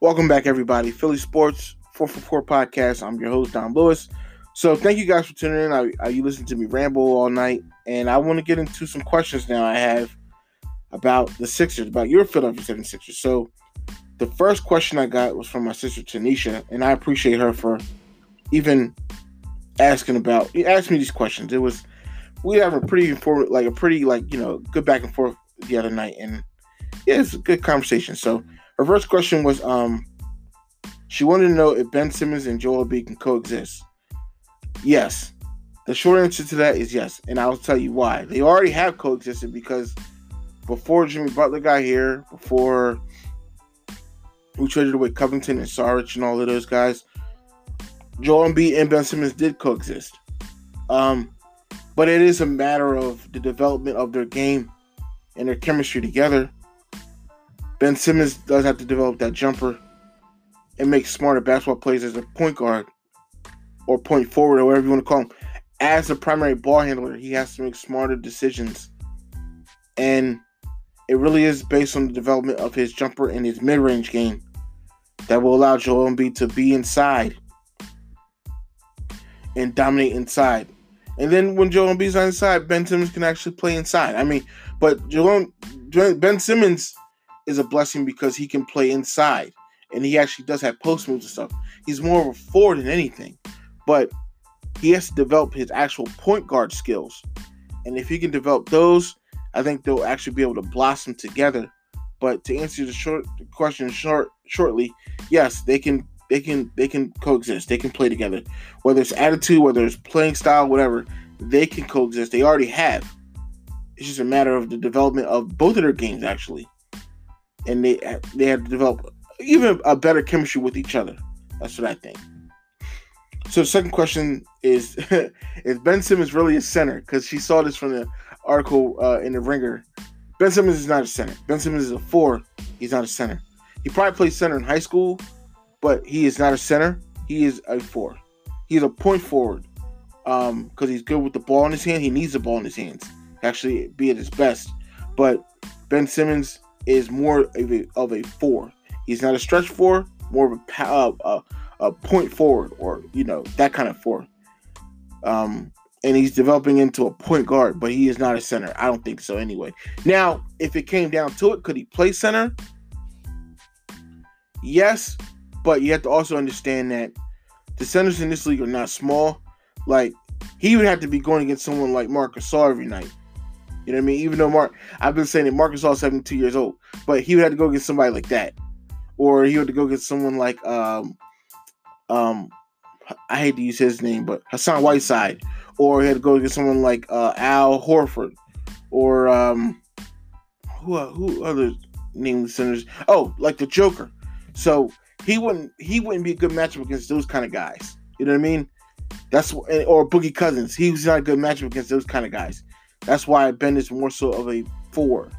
Welcome back, everybody. Philly Sports 444 podcast. I'm your host, Dom Lewis. So, thank you guys for tuning in. I, I, you listened to me ramble all night, and I want to get into some questions now I have about the Sixers, about your Philadelphia 76ers. So, the first question I got was from my sister Tanisha, and I appreciate her for even asking about. Asked me these questions. It was we have a pretty informative, like a pretty like you know good back and forth the other night, and yeah, it's a good conversation. So her first question was um she wanted to know if Ben Simmons and Joel Embiid can coexist. Yes. The short answer to that is yes, and I'll tell you why. They already have coexisted because before Jimmy Butler got here, before we traded away Covington and Saric and all of those guys, Joel Embiid and Ben Simmons did coexist. Um, but it is a matter of the development of their game and their chemistry together. Ben Simmons does have to develop that jumper and make smarter basketball plays as a point guard or point forward or whatever you want to call him. As a primary ball handler, he has to make smarter decisions. And it really is based on the development of his jumper and his mid range game that will allow Joel Embiid to be inside and dominate inside. And then when Joel Embiid's on inside, Ben Simmons can actually play inside. I mean, but Joel, Ben Simmons is a blessing because he can play inside and he actually does have post moves and stuff. He's more of a forward than anything, but he has to develop his actual point guard skills. And if he can develop those, I think they'll actually be able to blossom together. But to answer the short the question short shortly, yes, they can they can they can coexist. They can play together. Whether it's attitude, whether it's playing style, whatever, they can coexist. They already have. It's just a matter of the development of both of their games actually, and they they have to develop even a better chemistry with each other. That's what I think. So the second question is: [laughs] Is Ben Simmons really a center? Because she saw this from the article uh, in the Ringer. Ben Simmons is not a center. Ben Simmons is a four. He's not a center. He probably played center in high school, but he is not a center. He is a four. He's a point forward because um, he's good with the ball in his hand. He needs the ball in his hands, actually be at his best. But Ben Simmons is more of a, of a four. He's not a stretch four, more of a, uh, a, a point forward or you know that kind of four. Um, and he's developing into a point guard, but he is not a center. I don't think so anyway. Now, if it came down to it, could he play center? Yes, but you have to also understand that the centers in this league are not small. Like he would have to be going against someone like Marc Gasol every night. You know what I mean? Even though Marc, I've been saying that Marc Gasol is 72 years old, but he would have to go get somebody like that, or he would have to go get someone like um, um, I hate to use his name, but Hassan Whiteside, or he had to go get someone like uh, Al Horford, or um, who who other named centers? Oh, like the Joker. So he wouldn't he wouldn't be a good matchup against those kind of guys. You know what I mean? That's or Boogie Cousins. He was not a good matchup against those kind of guys. That's why Ben is more so of a four.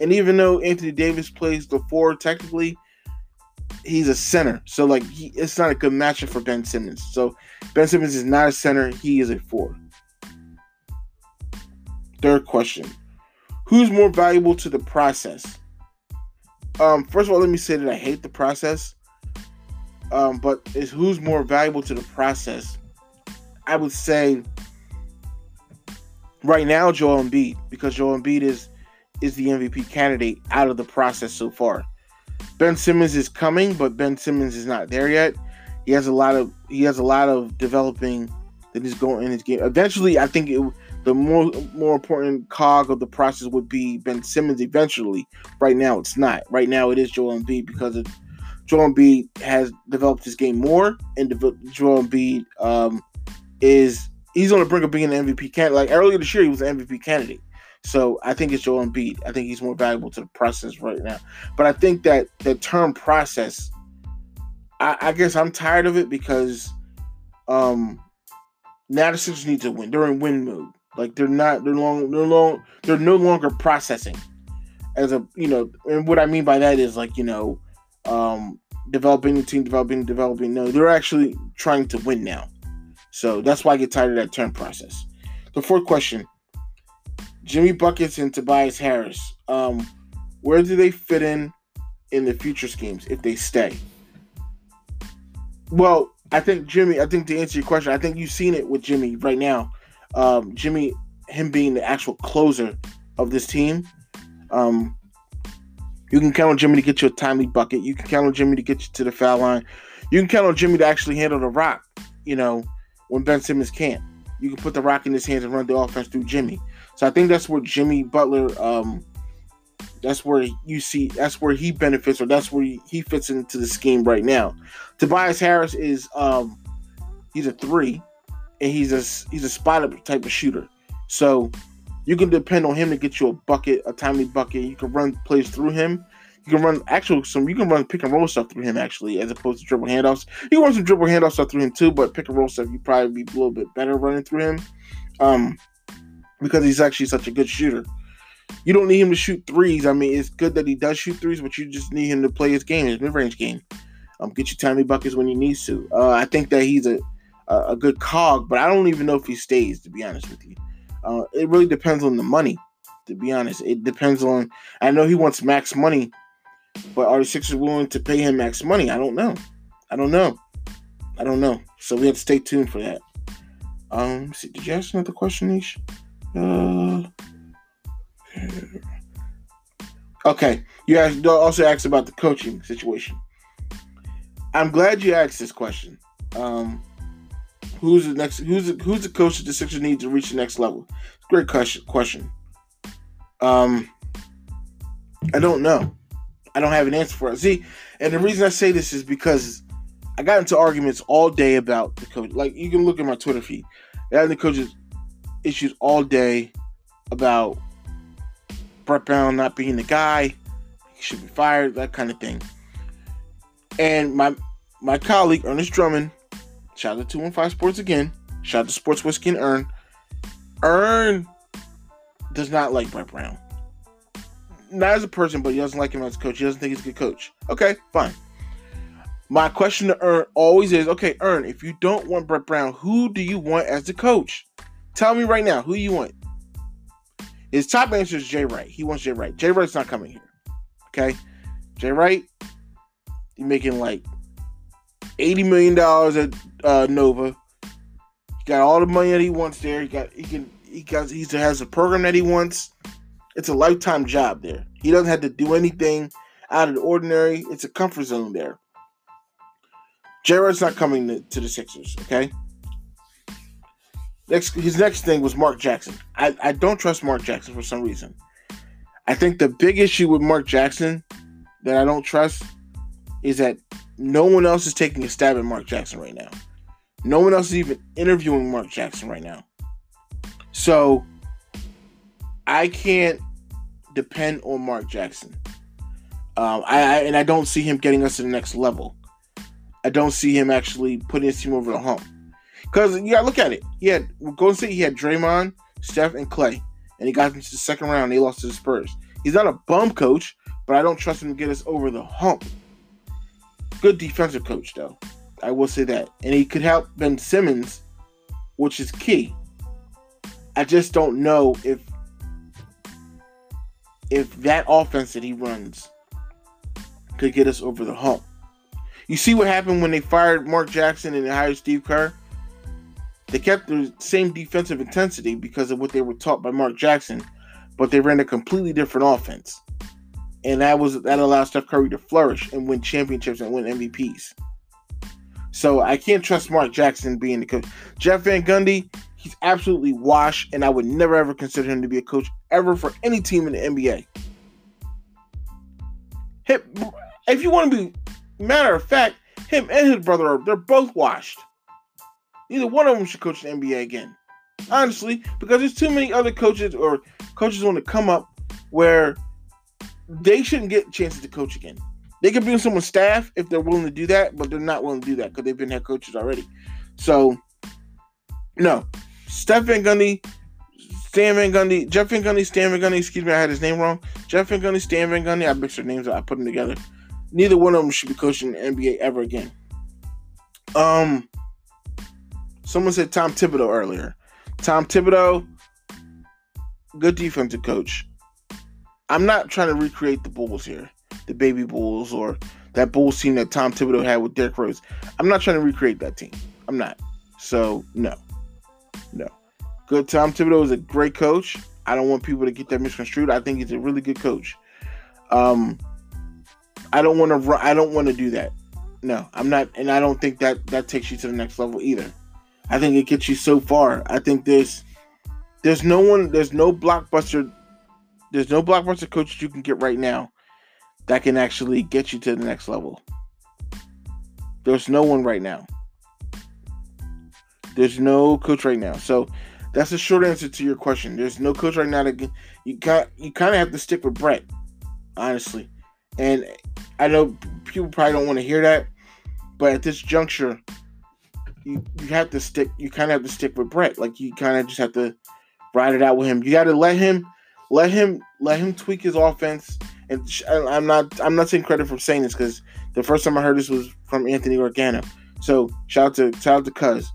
And even though Anthony Davis plays the four technically, he's a center. So like he, it's not a good matchup for Ben Simmons. So Ben Simmons is not a center. He is a four. Third question: Who's more valuable to the process? Um, first of all, let me say that I hate the process. Um, but is who's more valuable to the process? I would say right now Joel Embiid because Joel Embiid is is the MVP candidate out of the process so far. Ben Simmons is coming, but Ben Simmons is not there yet. He has a lot of he has a lot of developing that he's going in his game. Eventually, I think it, the more more important cog of the process would be Ben Simmons. Eventually, right now it's not. Right now it is Joel Embiid because of Joel Embiid has developed his game more, and Joel Embiid um, is he's on the brink of being an MVP candidate. Like earlier this year, he was an MVP candidate. So I think it's Joel Embiid. I think he's more valuable to the process right now. But I think that the term process, I, I guess I'm tired of it because um now the Sixers need to win. They're in win mode. Like they're not. They're long. They're long. They're no longer processing. As a you know, and what I mean by that is like you know, um, developing the team, developing, developing. No, they're actually trying to win now. So that's why I get tired of that term process. The fourth question: Jimmy buckets and Tobias Harris. Um, where do they fit in in the future schemes if they stay? Well, I think Jimmy. I think to answer your question, I think you've seen it with Jimmy right now um, Jimmy, him being the actual closer of this team. Um, you can count on Jimmy to get you a timely bucket. You can count on Jimmy to get you to the foul line. You can count on Jimmy to actually handle the rock, you know, when Ben Simmons can't. You can put the rock in his hands and run the offense through Jimmy. So I think that's where Jimmy Butler, um, that's where you see, that's where he benefits, or that's where he, fits into the scheme right now. Tobias Harris is, um, he's a three and he's a he's a spot up type of shooter. So you can depend on him to get you a bucket, a timely bucket. You can run plays through him. You can run actual some. You can run pick and roll stuff through him actually, as opposed to dribble handoffs. You can run some dribble handoff stuff through him too, but pick and roll stuff you probably be a little bit better running through him, um, because he's actually such a good shooter. You don't need him to shoot threes. I mean, it's good that he does shoot threes, but you just need him to play his game, his mid range game. Um, get you timely buckets when he needs to. Uh, I think that he's a a, a, good cog, but I don't even know if he stays. To be honest with you, uh, it really depends on the money. To be honest, it depends on. I know he wants max money, but are the Sixers willing to pay him max money? I don't know. I don't know. I don't know. So we have to stay tuned for that. Um, see, did you ask another question, Nish? Uh, okay. You asked, also asked about the coaching situation. I'm glad you asked this question. Um, Who's the next? Who's the, who's the coach that the Sixers need to reach the next level? Great question. Question. Um, I don't know. I don't have an answer for it. See, and the reason I say this is because I got into arguments all day about the coach. Like you can look at my Twitter feed. I had the coaches issues all day about Brett Brown not being the guy. He should be fired, that kind of thing. And my my colleague Ernest Drummond, shout out to 215 Sports again. Shout out to Sports Whiskey and Earn. Earn does not like Brett Brown. Not as a person, but he doesn't like him as a coach. He doesn't think he's a good coach. Okay, fine. My question to Earn always is okay, Earn, if you don't want Brett Brown, who do you want as the coach? Tell me right now, who you want? His top answer is Jay Wright. He wants Jay Wright. Jay Wright's not coming here. Okay? Jay Wright, he's making like $80 million at uh, Nova. He got all the money that he wants there. He got he can he got he has a program that he wants. It's a lifetime job there. He doesn't have to do anything out of the ordinary. It's a comfort zone there. Jared's not coming to, to, the Sixers, okay? Next, his next thing was Mark Jackson. I, I don't trust Mark Jackson for some reason. I think the big issue with Mark Jackson that I don't trust is that no one else is taking a stab at Mark Jackson right now. No one else is even interviewing Mark Jackson right now. So I can't depend on Mark Jackson. Um, I, I, and I don't see him getting us to the next level. I don't see him actually putting his team over the hump. Because you gotta look at it. He had Golden State. He had Draymond, Steph, and Clay, and he got into the second round. They lost to the Spurs. He's not a bum coach, but I don't trust him to get us over the hump. Good defensive coach, though. I will say that, and he could help Ben Simmons, which is key. I just don't know if if that offense that he runs could get us over the hump. You see what happened when they fired Mark Jackson and they hired Steve Kerr? They kept the same defensive intensity because of what they were taught by Mark Jackson, but they ran a completely different offense. And that was that allowed Steph Curry to flourish and win championships and win MVPs. So I can't trust Mark Jackson being the coach. Jeff Van Gundy, he's absolutely washed, and I would never ever consider him to be a coach ever for any team in the NBA. If you want to be Matter of fact, him and his brother are they're both washed. Neither one of them should coach the NBA again. Honestly, because there's too many other coaches or coaches want to come up where they shouldn't get chances to coach again. They could be on someone's staff if they're willing to do that, but they're not willing to do that because they've been head coaches already. So, no. Steph Van Gundy, Stan Van Gundy, Jeff Van Gundy, Stan Van Gundy, excuse me, I had his name wrong. Jeff Van Gundy, Stan Van Gundy, I mixed their names up, I put them together neither one of them should be coaching the NBA ever again. Um, someone said Tom Thibodeau earlier. Tom Thibodeau, good defensive coach. I'm not trying to recreate the Bulls here, the baby Bulls, or that Bulls team that Tom Thibodeau had with Derrick Rose. I'm not trying to recreate that team. I'm not. So no, no. Good. Tom Thibodeau is a great coach. I don't want people to get that misconstrued. I think he's a really good coach. Um, I don't want to. I don't want to do that. No, I'm not, and I don't think that that takes you to the next level either. I think it gets you so far. I think there's there's no one, there's no blockbuster, there's no blockbuster coach you can get right now that can actually get you to the next level. There's no one right now. There's no coach right now. So that's a short answer to your question. There's no coach right now that you got. You kind of have to stick with Brett, honestly. And I know people probably don't want to hear that, but at this juncture, you you have to stick. You kind of have to stick with Brett. Like you kind of just have to ride it out with him. You got to let him, let him, let him tweak his offense. And I'm not I'm not saying credit for saying this because the first time I heard this was from Anthony Organo. So shout out to shout out to Cuz.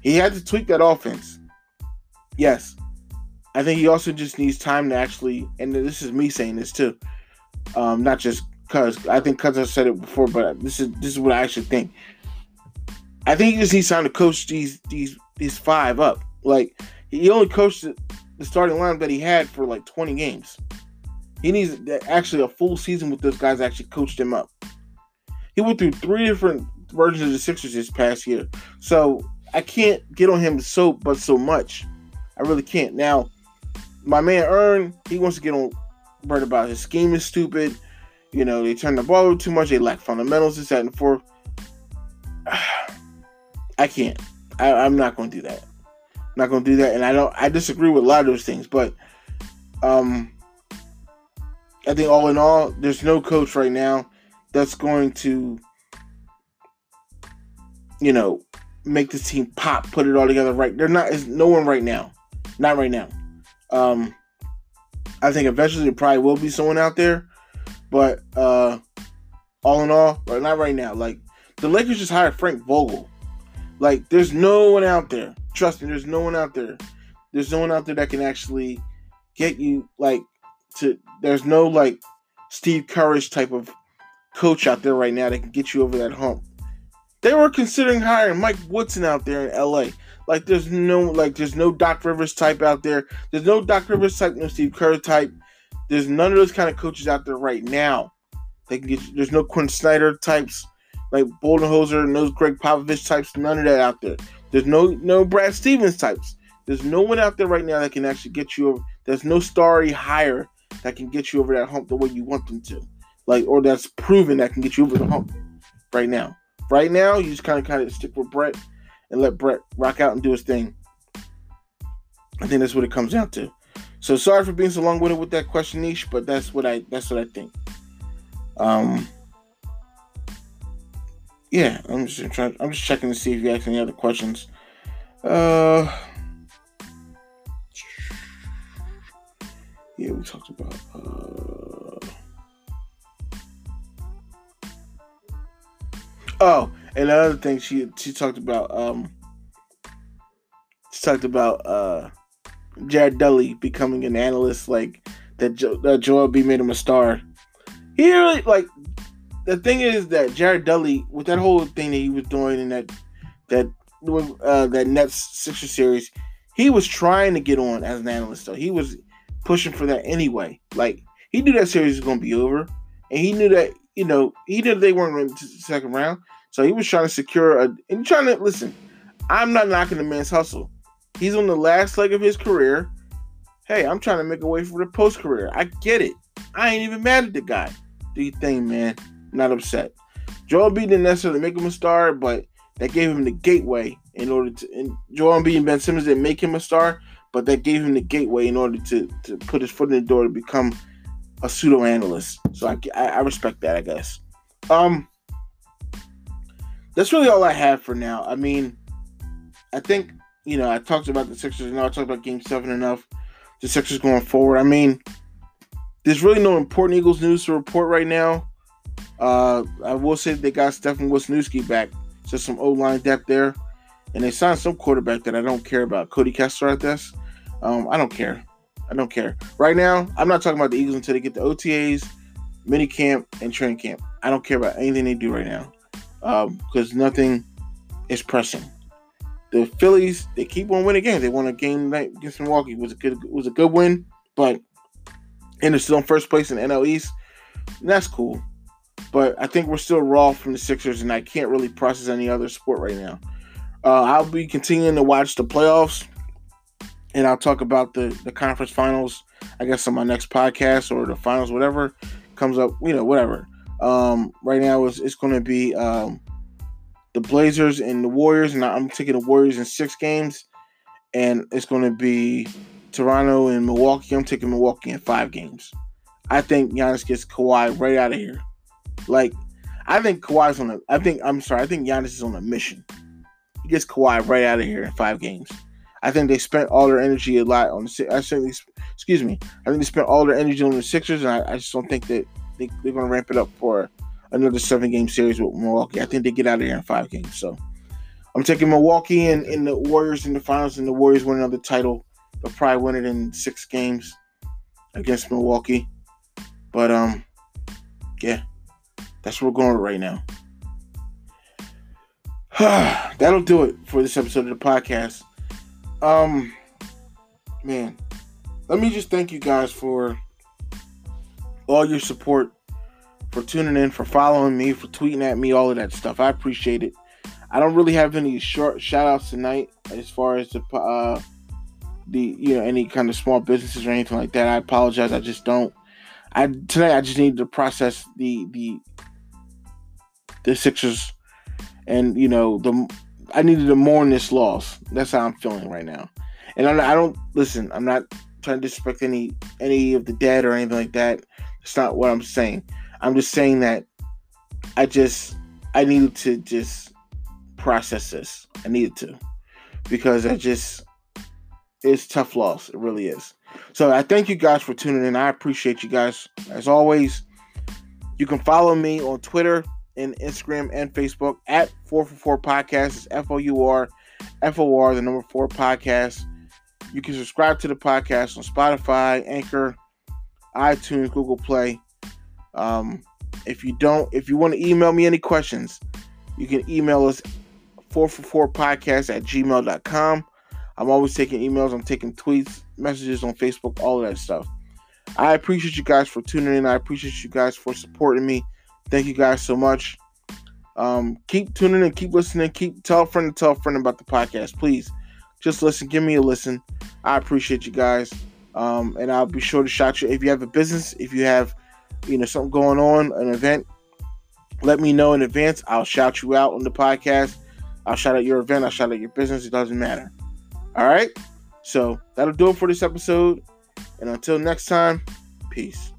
He had to tweak that offense. Yes. I think he also just needs time to actually, and this is me saying this too, um, not just Cuz I think Cuz I said it before, but this is this is what I actually think. I think he just needs time to coach these these these five up. Like he only coached the starting line that he had for like 20 games. He needs actually a full season with those guys actually coached him up. He went through three different versions of the Sixers this past year. So I can't get on him so but so much. I really can't. Now, my man Earn, he wants to get on Brett about his scheme is stupid. You know, they turn the ball over too much. They lack fundamentals, this, that, and fourth. [sighs] I can't. I, I'm not going to do that. I'm not going to do that, and I don't. I disagree with a lot of those things, but um, I think all in all, there's no coach right now that's going to, you know, make this team pop, put it all together right. They're not. Is no one right now. Not right now. Um, I think eventually there probably will be someone out there, but uh, all in all, not right now. Like the Lakers just hired Frank Vogel. Like there's no one out there. Trust me, there's no one out there. There's no one out there that can actually get you like to. There's no like Steve Kerrish type of coach out there right now that can get you over that hump. They were considering hiring Mike Woodson out there in LA. Like there's no like there's no Doc Rivers type out there. There's no Doc Rivers type, no Steve Kerr type. There's none of those kind of coaches out there right now. They can get there's no Quin Snyder types like Budenholzer and those Gregg Popovich types. None of that out there. There's no no Brad Stevens types. There's no one out there right now that can actually get you over. There's no starry hire that can get you over that hump the way you want them to, like or that's proven that can get you over the hump right now. Right now, you just kind of kind of stick with Brett and let Brett rock out and do his thing. I think that's what it comes down to. So sorry for being so long-winded with that question, Nish, but that's what I that's what I think. Um, yeah, I'm just trying. I'm just checking to see if you ask any other questions. Uh, yeah, we talked about. Uh, oh, and another thing she she talked about. Um, she talked about uh, Jared Dudley becoming an analyst, like that. Jo- that Joel B made him a star. He really like the thing is that Jared Dudley, with that whole thing that he was doing in that that uh, that Nets Sixer series, he was trying to get on as an analyst. So he was pushing for that anyway. Like he knew that series was going to be over, and he knew that you know he knew they weren't going to the second round. So he was trying to secure a and trying to listen. I'm not knocking the man's hustle. He's on the last leg of his career. Hey, I'm trying to make a way for the post career. I get it. I ain't even mad at the guy. Do you think, man? Not upset. Joel Embiid didn't necessarily make him a star, but that gave him the gateway in order to. And Joel Embiid and Ben Simmons didn't make him a star, but that gave him the gateway in order to to put his foot in the door to become a pseudo analyst. So I, I respect that, I guess. Um, that's really all I have for now. I mean, I think you know I talked about the Sixers. and I talked about Game Seven enough. The Sixers going forward. I mean, there's really no important Eagles news to report right now. Uh, I will say they got Stefan Wisniewski back. Just some O line depth there. And they signed some quarterback that I don't care about. Cody Kessler at this. Um, I don't care. I don't care. Right now, I'm not talking about the Eagles until they get the OTAs, mini camp, and training camp. I don't care about anything they do right now. because um, nothing is pressing. The Phillies, they keep on winning games. They won a game night against Milwaukee. It was a good was a good win, but and they're still in first place in the NL East. And that's cool. But I think we're still raw from the Sixers, and I can't really process any other sport right now. Uh, I'll be continuing to watch the playoffs, and I'll talk about the, the conference finals, I guess, on my next podcast or the finals, whatever comes up, you know, whatever. Um, right now, it's, it's going to be um, the Blazers and the Warriors, and I'm taking the Warriors in six games, and it's going to be Toronto and Milwaukee. I'm taking Milwaukee in five games. I think Giannis gets Kawhi right out of here. Like, I think Kawhi's on a. I think I'm sorry. I think Giannis is on a mission. He gets Kawhi right out of here in five games. I think they spent all their energy a lot on the. I certainly, excuse me. I think they spent all their energy on the Sixers, and I, I just don't think that they, they're going to ramp it up for another seven game series with Milwaukee. I think they get out of here in five games. So I'm taking Milwaukee and, and the Warriors in the finals, and the Warriors win another title. They'll probably win it in six games against Milwaukee. But um, yeah. That's where we're going right now. [sighs] That'll do it for this episode of the podcast. Um, man, let me just thank you guys for all your support, for tuning in, for following me, for tweeting at me, all of that stuff. I appreciate it. I don't really have any short shout outs tonight as far as the uh the you know any kind of small businesses or anything like that. I apologize. I just don't. I tonight I just need to process the the the Sixers and you know the I needed to mourn this loss. That's how I'm feeling right now. And I, I don't listen. I'm not trying to disrespect any any of the dead or anything like that. It's not what I'm saying. I'm just saying that I just I needed to just process this. I needed to because I just it's tough loss. It really is. So I thank you guys for tuning in. I appreciate you guys as always. You can follow me on Twitter and Instagram and Facebook at 444 Podcast. It's F O U R F O R, the number four podcast. You can subscribe to the podcast on Spotify, Anchor, iTunes, Google Play. Um, if you don't, if you want to email me any questions, you can email us 444podcast at gmail.com. I'm always taking emails, I'm taking tweets, messages on Facebook, all that stuff. I appreciate you guys for tuning in. I appreciate you guys for supporting me. Thank you guys so much. Um, keep tuning in, keep listening, keep tell a friend to tell a friend about the podcast. Please just listen, give me a listen. I appreciate you guys. Um, and I'll be sure to shout you if you have a business, if you have you know something going on, an event, let me know in advance. I'll shout you out on the podcast. I'll shout out your event, I'll shout out your business, it doesn't matter. All right. So that'll do it for this episode. And until next time, peace.